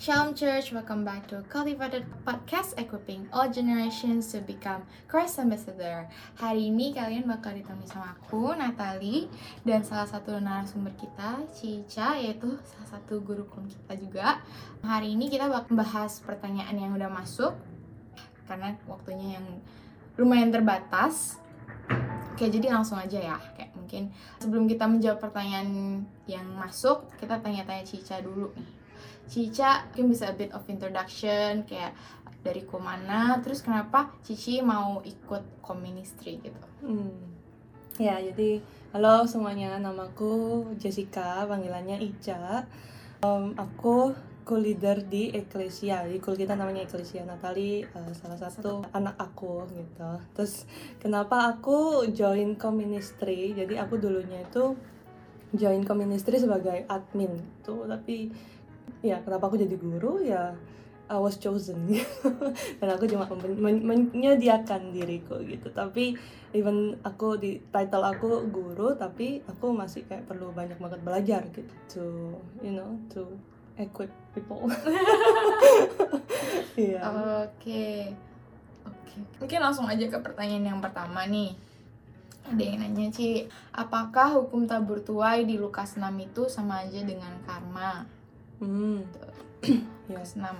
Shalom Church, welcome back to Cultivated Podcast Equipping all generations to become Christ Ambassador. Hari ini kalian bakal ditemani sama aku, Natali, dan salah satu narasumber kita, Cica, yaitu salah satu guru kum kita juga. Hari ini kita bakal membahas pertanyaan yang udah masuk, karena waktunya yang lumayan terbatas. Oke, jadi langsung aja ya. Kayak mungkin sebelum kita menjawab pertanyaan yang masuk, kita tanya-tanya Cica dulu nih. Cica mungkin bisa a bit of introduction kayak dari ke mana, terus kenapa Cici mau ikut koministri gitu. Hmm. Ya, jadi halo semuanya, namaku Jessica, panggilannya Ica. Um, aku co-leader di Eklesia, jadi kul kita namanya Eklesia Natali, uh, salah satu anak aku gitu. Terus kenapa aku join koministri? Jadi aku dulunya itu join koministri sebagai admin tuh, tapi ya kenapa aku jadi guru ya I was chosen dan aku cuma men men menyediakan diriku gitu tapi even aku di title aku guru tapi aku masih kayak perlu banyak banget belajar gitu to you know to equip people yeah. oke okay. oke okay. mungkin langsung aja ke pertanyaan yang pertama nih ada yang nanya Ci apakah hukum tabur tuai di Lukas 6 itu sama aja dengan karma Hmm. ya. senam.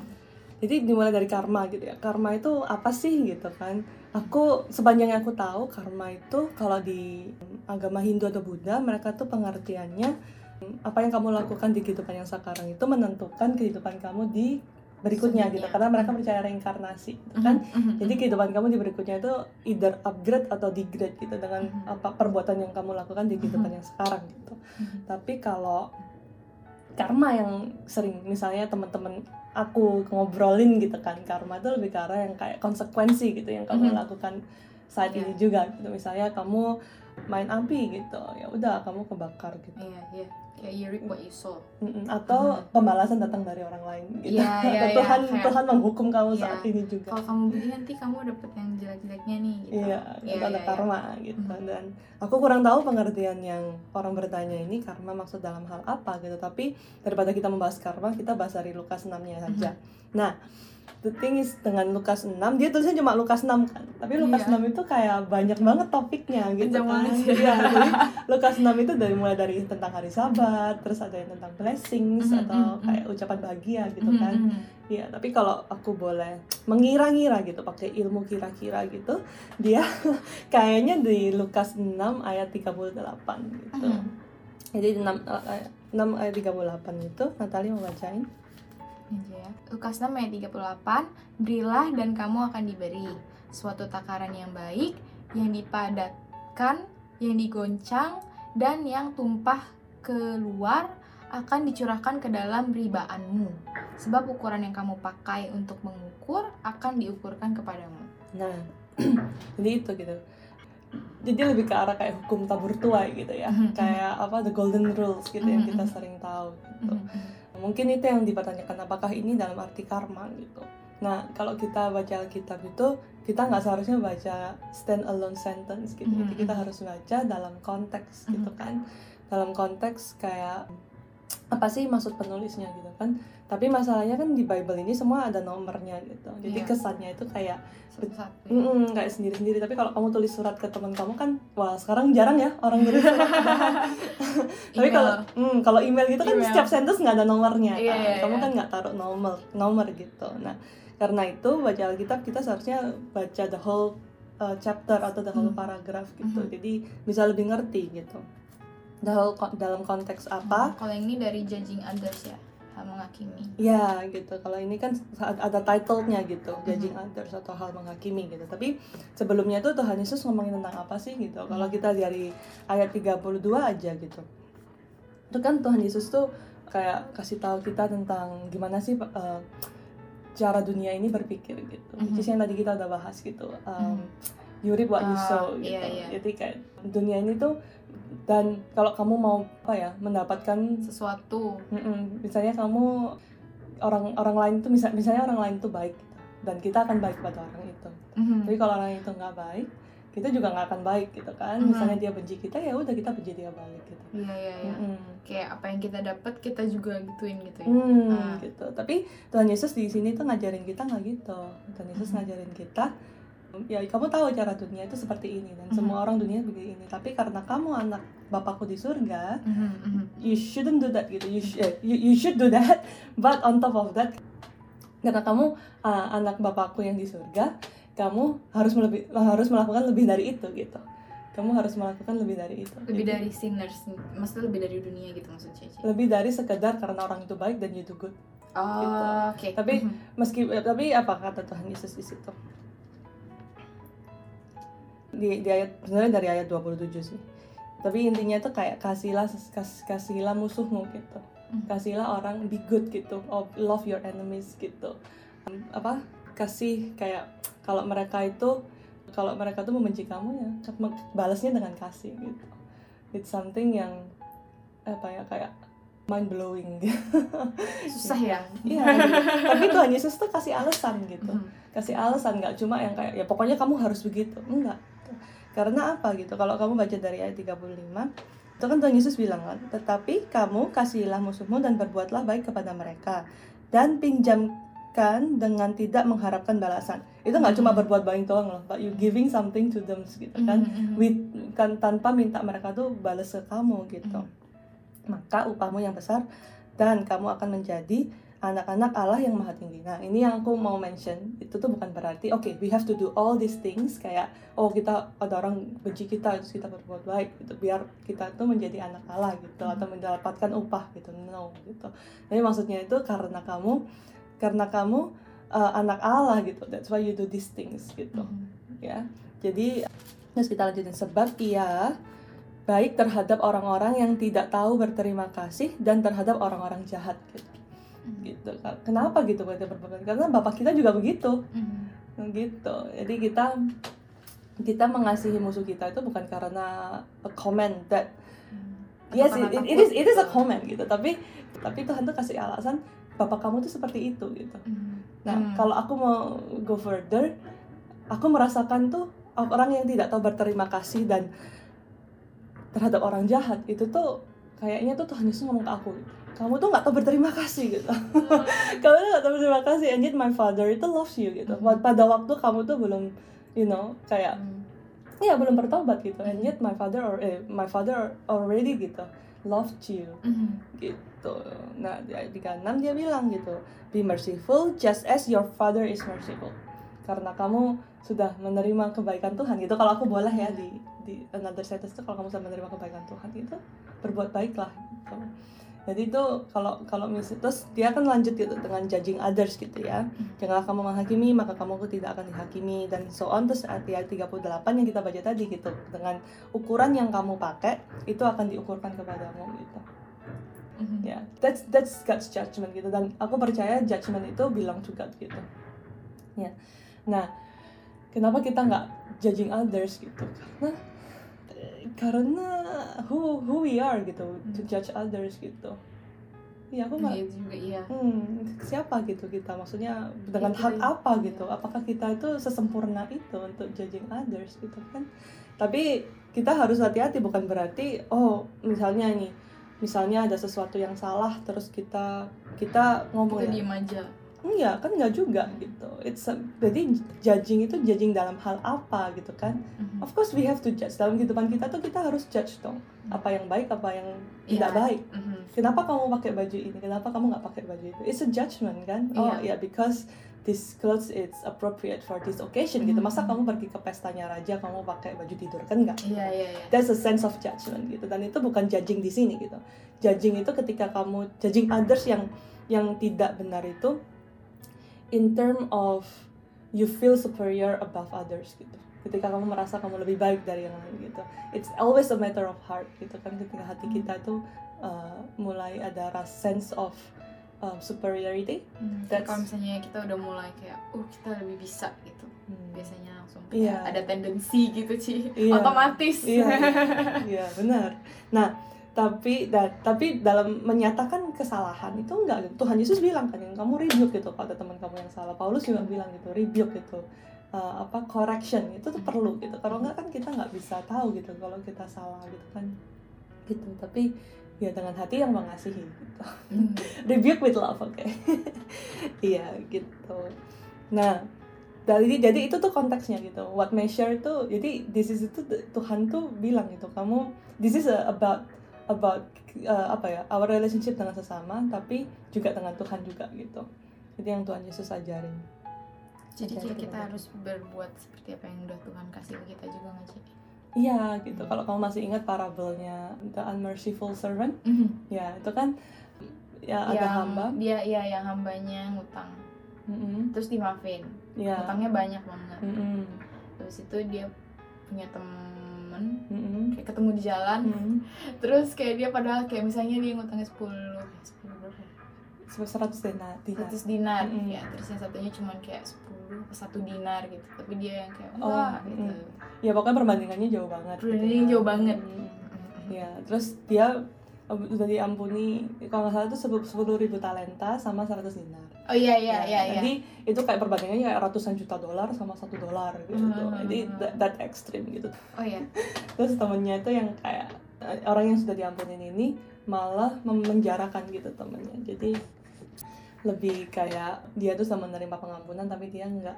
Jadi dimulai dari karma gitu ya. Karma itu apa sih gitu kan? Aku sepanjang yang aku tahu karma itu kalau di agama Hindu atau Buddha mereka tuh pengertiannya apa yang kamu lakukan di kehidupan yang sekarang itu menentukan kehidupan kamu di berikutnya gitu karena mereka percaya reinkarnasi gitu kan mm -hmm. jadi kehidupan kamu di berikutnya itu either upgrade atau degrade gitu dengan mm -hmm. apa perbuatan yang kamu lakukan di kehidupan mm -hmm. yang sekarang gitu mm -hmm. tapi kalau karma yang sering misalnya teman-teman aku ngobrolin gitu kan karma itu lebih ke arah yang kayak konsekuensi gitu yang kamu mm -hmm. lakukan saat yeah. ini juga gitu misalnya kamu main api gitu ya udah kamu kebakar gitu iya yeah, iya yeah kayak you reap what you sow atau hmm. pembalasan datang dari orang lain gitu yeah, yeah, yeah, Tuhan yeah. Tuhan menghukum kamu yeah. saat ini juga kalau kamu begini nanti kamu dapet yang jelek-jeleknya nih gitu iya yeah, yeah, ada yeah, karma yeah. gitu mm. dan aku kurang tahu pengertian yang orang bertanya ini karma maksud dalam hal apa gitu tapi daripada kita membahas karma kita bahas dari Lukas 6 nya saja mm -hmm. nah the thing is dengan Lukas 6 dia tulisnya cuma Lukas 6 kan tapi Lukas iya. 6 itu kayak banyak banget topiknya gitu kan iya jadi Lukas 6 itu dari mulai dari tentang hari sabat terus ada yang tentang blessings mm -hmm, atau mm -hmm. kayak ucapan bahagia gitu kan mm -hmm. Iya, tapi kalau aku boleh mengira-ngira gitu, pakai ilmu kira-kira gitu, dia kayaknya di Lukas 6 ayat 38 gitu. Mm -hmm. Jadi 6, 6 ayat 38 itu, Natali mau bacain? aja ya. Lukas 6 ayat 38, berilah dan kamu akan diberi suatu takaran yang baik, yang dipadatkan, yang digoncang, dan yang tumpah keluar akan dicurahkan ke dalam ribaanmu. Sebab ukuran yang kamu pakai untuk mengukur akan diukurkan kepadamu. Nah, jadi itu gitu. Jadi lebih ke arah kayak hukum tabur tuai gitu ya. Mm -hmm. Kayak apa the golden rules gitu mm -hmm. yang kita sering tahu gitu. Mm -hmm mungkin itu yang dipertanyakan apakah ini dalam arti karma gitu nah kalau kita baca Alkitab itu kita nggak seharusnya baca stand alone sentence gitu mm -hmm. kita harus baca dalam konteks mm -hmm. Dalam konteks kayak apa sih maksud penulisnya gitu kan tapi masalahnya kan di Bible ini semua ada nomornya gitu jadi yeah. kesannya itu kayak mm -mm, kayak sendiri-sendiri tapi kalau kamu tulis surat ke teman kamu kan wah sekarang jarang ya orang tulis surat tapi kalau mm, kalau email gitu kan email. setiap sentence nggak ada nomornya yeah, kan yeah, kamu yeah. kan nggak taruh nomor nomor gitu nah karena itu baca Alkitab kita seharusnya baca the whole uh, chapter atau the whole mm. paragraph gitu mm -hmm. jadi bisa lebih ngerti gitu dalam dalam konteks apa hmm, kalau ini dari judging others ya menghakimi ya gitu kalau ini kan ada titlenya gitu mm-hmm. judging others atau hal menghakimi gitu tapi sebelumnya itu Tuhan Yesus ngomongin tentang apa sih gitu kalau mm-hmm. kita dari ayat 32 aja gitu itu kan Tuhan Yesus tuh kayak kasih tahu kita tentang gimana sih uh, cara dunia ini berpikir gitu mm -hmm. which yang tadi kita udah bahas gitu um, mm. You reap what you ah, sow gitu iya, iya. jadi kayak dunia ini tuh dan kalau kamu mau apa ya mendapatkan sesuatu mm -mm, misalnya kamu orang orang lain itu misalnya misalnya orang lain itu baik gitu, dan kita akan baik pada orang itu mm -hmm. tapi kalau orang itu nggak baik kita juga nggak akan baik gitu kan Mhm. misalnya dia benci kita ya udah kita benci dia balik gitu Iya iya iya. Mm-mm. Kayak apa yang kita dapat kita juga gituin gitu ya. Hmm, Ah. gitu. Tapi Tuhan Yesus di sini tuh ngajarin kita nggak gitu. Tuhan Yesus Mhm. ngajarin kita, ya kamu tahu cara dunia itu seperti ini dan Mhm. semua orang dunia begini ini. Tapi karena kamu anak Bapakku di surga, Mhm, mhm. you shouldn't do that gitu. You, sh- eh, you, you should do that, but on top of that, karena kamu uh, anak Bapakku yang di surga, kamu harus melebih, harus melakukan lebih dari itu gitu. Kamu harus melakukan lebih dari itu. Lebih Jadi, dari sinners, maksudnya lebih dari dunia gitu maksud Cici. lebih dari sekedar karena orang itu baik dan you do good. Oh, gitu. oke. Tapi- Mhm. meski eh, tapi apa kata Tuhan Yesus di situ di, di ayat sebenarnya dari ayat 27 sih. Tapi intinya itu kayak kasihlah kas, kasihlah musuhmu gitu. Mhm. kasihlah orang be good gitu love your enemies gitu. Um, apa? Kasih kayak kalau mereka itu kalau mereka tuh membenci kamu ya balasnya dengan kasih gitu. It's something yang apa ya kayak mind blowing susah ya. Iya, gitu. tapi Tuhan Yesus tuh kasih alasan gitu. Mhm. kasih alasan nggak cuma yang kayak ya pokoknya kamu harus begitu. Enggak karena apa gitu kalau kamu baca dari ayat 35 itu kan Tuhan Yesus bilang kan tetapi kamu kasihilah musuhmu dan berbuatlah baik kepada mereka dan pinjamkan dengan tidak mengharapkan balasan itu nggak cuma Mhm. berbuat baik doang loh but you giving something to them gitu kan Mhm, mhm. with kan tanpa minta mereka tuh balas ke kamu gitu Mhm. maka upahmu yang besar dan kamu akan menjadi anak-anak Allah yang maha tinggi. Nah ini yang aku mau mention itu tuh bukan berarti oke we have to do all these things kayak oh kita ada orang benci kita terus kita berbuat baik gitu biar kita tuh menjadi anak Allah gitu atau mendapatkan upah gitu no gitu. Jadi maksudnya itu karena kamu karena kamu uh, anak Allah gitu that's why you do these things gitu Mhm. ya. Jadi terus kita lanjutin sebab ia baik terhadap orang-orang yang tidak tahu berterima kasih dan terhadap orang-orang jahat gitu. Mhm. gitu. Kenapa gitu berarti berbuat? Karena bapak kita juga begitu Mhm. gitu. Jadi kita kita mengasihi musuh kita itu bukan karena a comment that Mhm. yes it, karena it is it is a comment gitu. Tapi tapi Tuhan tuh kasih alasan bapak kamu tuh seperti itu gitu. Mhm. Nah, Hmm. kalau aku mau go further, aku merasakan tuh orang yang tidak tahu berterima kasih dan terhadap orang jahat itu tuh kayaknya tuh Tuhan Yesus ngomong ke aku, kamu tuh nggak tahu berterima kasih gitu. kamu tuh nggak tahu berterima kasih, and yet my father itu loves you gitu. Mhm. Pada waktu kamu tuh belum, you know, kayak Mhm. ya belum bertobat gitu, and yet my father or eh, my father already gitu loved you Mhm. gitu. Nah di ayat 36 dia bilang gitu, be merciful just as your father is merciful. Karena kamu sudah menerima kebaikan Tuhan gitu. Kalau aku boleh ya di di another sentence itu kalau kamu sudah menerima kebaikan Tuhan itu berbuat baiklah gitu. Jadi itu kalau kalau misal terus dia akan lanjut gitu dengan judging others gitu ya. Janganlah kamu menghakimi maka kamu tidak akan dihakimi dan so on terus ayat ayat 38 yang kita baca tadi gitu dengan ukuran yang kamu pakai itu akan diukurkan kepadamu gitu Mhm. ya that's that's God's judgment gitu dan aku percaya judgment itu to God gitu ya nah kenapa kita nggak judging others gitu karena karena who who we are gitu to judge others gitu. Ya aku nggak Iya juga iya. hmm, siapa gitu kita maksudnya dengan Itu hak apa gitu? Apakah kita itu sesempurna itu untuk judging others gitu kan? Tapi kita harus hati-hati bukan berarti oh misalnya nih misalnya ada sesuatu yang salah terus kita kita ngomong Kita ya. diem aja. Enggak kan enggak juga gitu. It's a- jadi judging itu judging dalam hal apa gitu kan? Mhm. of course we have to judge. Dalam kehidupan kita tuh kita harus judge dong. Apa yang baik apa yang tidak Iya. baik. Mhm. kenapa kamu pakai baju ini? Kenapa kamu nggak pakai baju itu? It's a judgment kan? Oh Iya. ya because this clothes it's appropriate for this occasion gitu. Masa Mhm. kamu pergi ke pestanya raja kamu pakai baju tidur kan nggak? Iya iya iya. that's a sense of judgment gitu. Dan itu bukan judging di sini gitu. Judging itu ketika kamu judging others yang yang tidak benar itu in term of you feel superior above others gitu ketika kamu merasa kamu lebih baik dari yang lain gitu it's always a matter of heart gitu kan ketika hati kita tuh uh, mulai ada ras sense of uh, superiority Hmm, kalau misalnya kita udah mulai kayak, uh kita lebih bisa gitu, Hmm. biasanya langsung kayak ada tendensi gitu sih, Iya. otomatis. Iya, iya benar. Nah, tapi da, tapi dalam menyatakan kesalahan itu enggak Tuhan Yesus bilang kan yang kamu rebuke gitu kalau ada teman kamu yang salah. Paulus juga bilang gitu, rebuke gitu. uh, apa correction itu tuh perlu gitu. Kalau nggak kan kita nggak bisa tahu gitu kalau kita salah gitu kan. Gitu tapi ya dengan hati yang mengasihi gitu. Hmm. rebuke with love oke. Iya gitu. Nah dari jadi itu tuh konteksnya gitu. What measure itu jadi this is itu Tuhan tuh bilang gitu kamu this is about about uh, apa ya our relationship dengan sesama tapi juga dengan Tuhan juga gitu. Jadi yang Tuhan Yesus ajarin. Jadi kayak kita harus berbuat seperti apa yang udah Tuhan kasih ke kita juga nggak sih? iya gitu. Kalau kamu masih ingat parabelnya the unmerciful servant ya itu kan ya ada yang hamba. dia ya yang hambanya ngutang. Mm-mm. terus dimaafin. Ya ngutangnya banyak banget. Mm-mm. terus itu dia punya temen Mm-mm. kayak ketemu di jalan Mm-mm. terus kayak dia padahal kayak misalnya dia ngutangnya 10 10 berapa seratus dinar dinar. 100 dinar Mm-mm. ya terus yang satunya cuma kayak 10 atau satu dinar gitu tapi dia yang kayak Oh, enggak gitu mm. ya pokoknya perbandingannya jauh banget gitu Perbandingannya kan. jauh banget. Mm. ya terus dia udah diampuni kalau nggak salah itu sepuluh ribu talenta sama 100 dinar oh iya iya Ya, iya iya jadi itu kayak perbandingannya kayak ratusan juta dolar sama satu dolar gitu Hmm. jadi that, that extreme gitu oh iya terus temennya itu yang kayak eh, orang yang sudah diampunin ini malah memenjarakan gitu temennya jadi lebih kayak dia tuh sama menerima pengampunan tapi dia nggak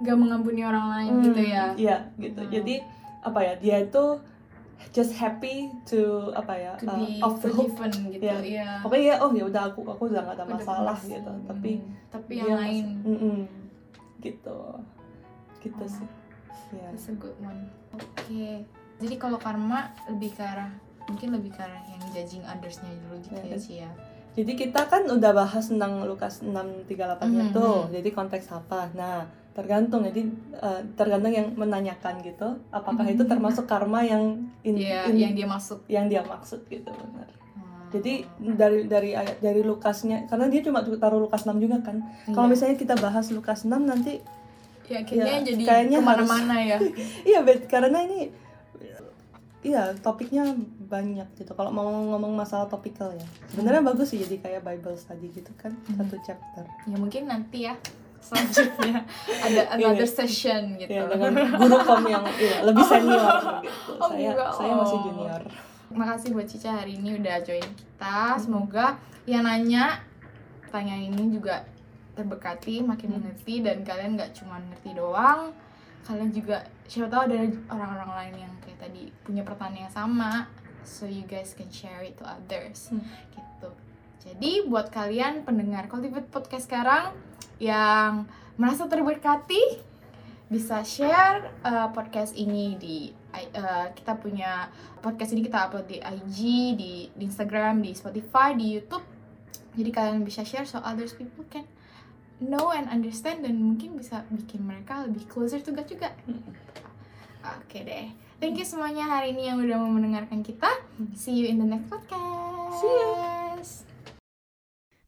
nggak mengampuni orang lain Hmm, gitu ya Iya, gitu. Hmm. Jadi apa ya? Dia itu just happy to apa ya? to uh, off the hook. gitu Iya. iya Pokoknya ya, oh ya udah aku aku udah gak ada masalah gitu. Hmm. Tapi tapi yang lain Mm-mm. gitu. Gitu Oh. sih. Ya. That's a good one. Oke. Jadi kalau karma lebih ke arah mungkin lebih ke arah yang judging others-nya dulu gitu Ya, ya sih ya. Jadi kita kan udah bahas tentang Lukas 6:38-nya Mhm. tuh. Jadi konteks apa? Nah, tergantung jadi uh, tergantung yang menanyakan gitu. Apakah itu Mhm. termasuk karma yang in- Iya, in- yang dia masuk. yang dia maksud gitu benar. Hmm. Jadi dari dari ayat dari Lukasnya karena dia cuma taruh Lukas 6 juga kan. Kalau Iya. misalnya kita bahas Lukas 6 nanti ya kayaknya ya, jadi kayaknya ke mana-mana ya. iya bet karena ini iya topiknya banyak gitu. Kalau mau ngomong masalah topikal ya. Sebenarnya bagus sih jadi kayak Bible study gitu kan Hmm. satu chapter. Ya mungkin nanti ya selanjutnya ada another session gitu. Iya dengan guru kom yang iya, lebih senior gitu. Oh, saya enggak. saya masih Oh. junior. Makasih buat Cica hari ini udah join kita. Semoga yang nanya pertanyaan ini juga terberkati, makin Hmm. mengerti dan kalian nggak cuma ngerti doang. Kalian juga siapa tahu ada orang-orang lain yang kayak tadi punya pertanyaan yang sama. So you guys can share it to others. Hmm. Gitu. Jadi buat kalian pendengar Cultivate Podcast sekarang yang merasa terberkati bisa share uh, podcast ini di uh, kita punya podcast ini kita upload di IG, di, di Instagram, di Spotify, di YouTube. Jadi kalian bisa share so others people can know and understand dan mungkin bisa bikin mereka lebih closer to God juga. Oke deh. Thank you semuanya hari ini yang udah mau mendengarkan kita. See you in the next podcast. See you.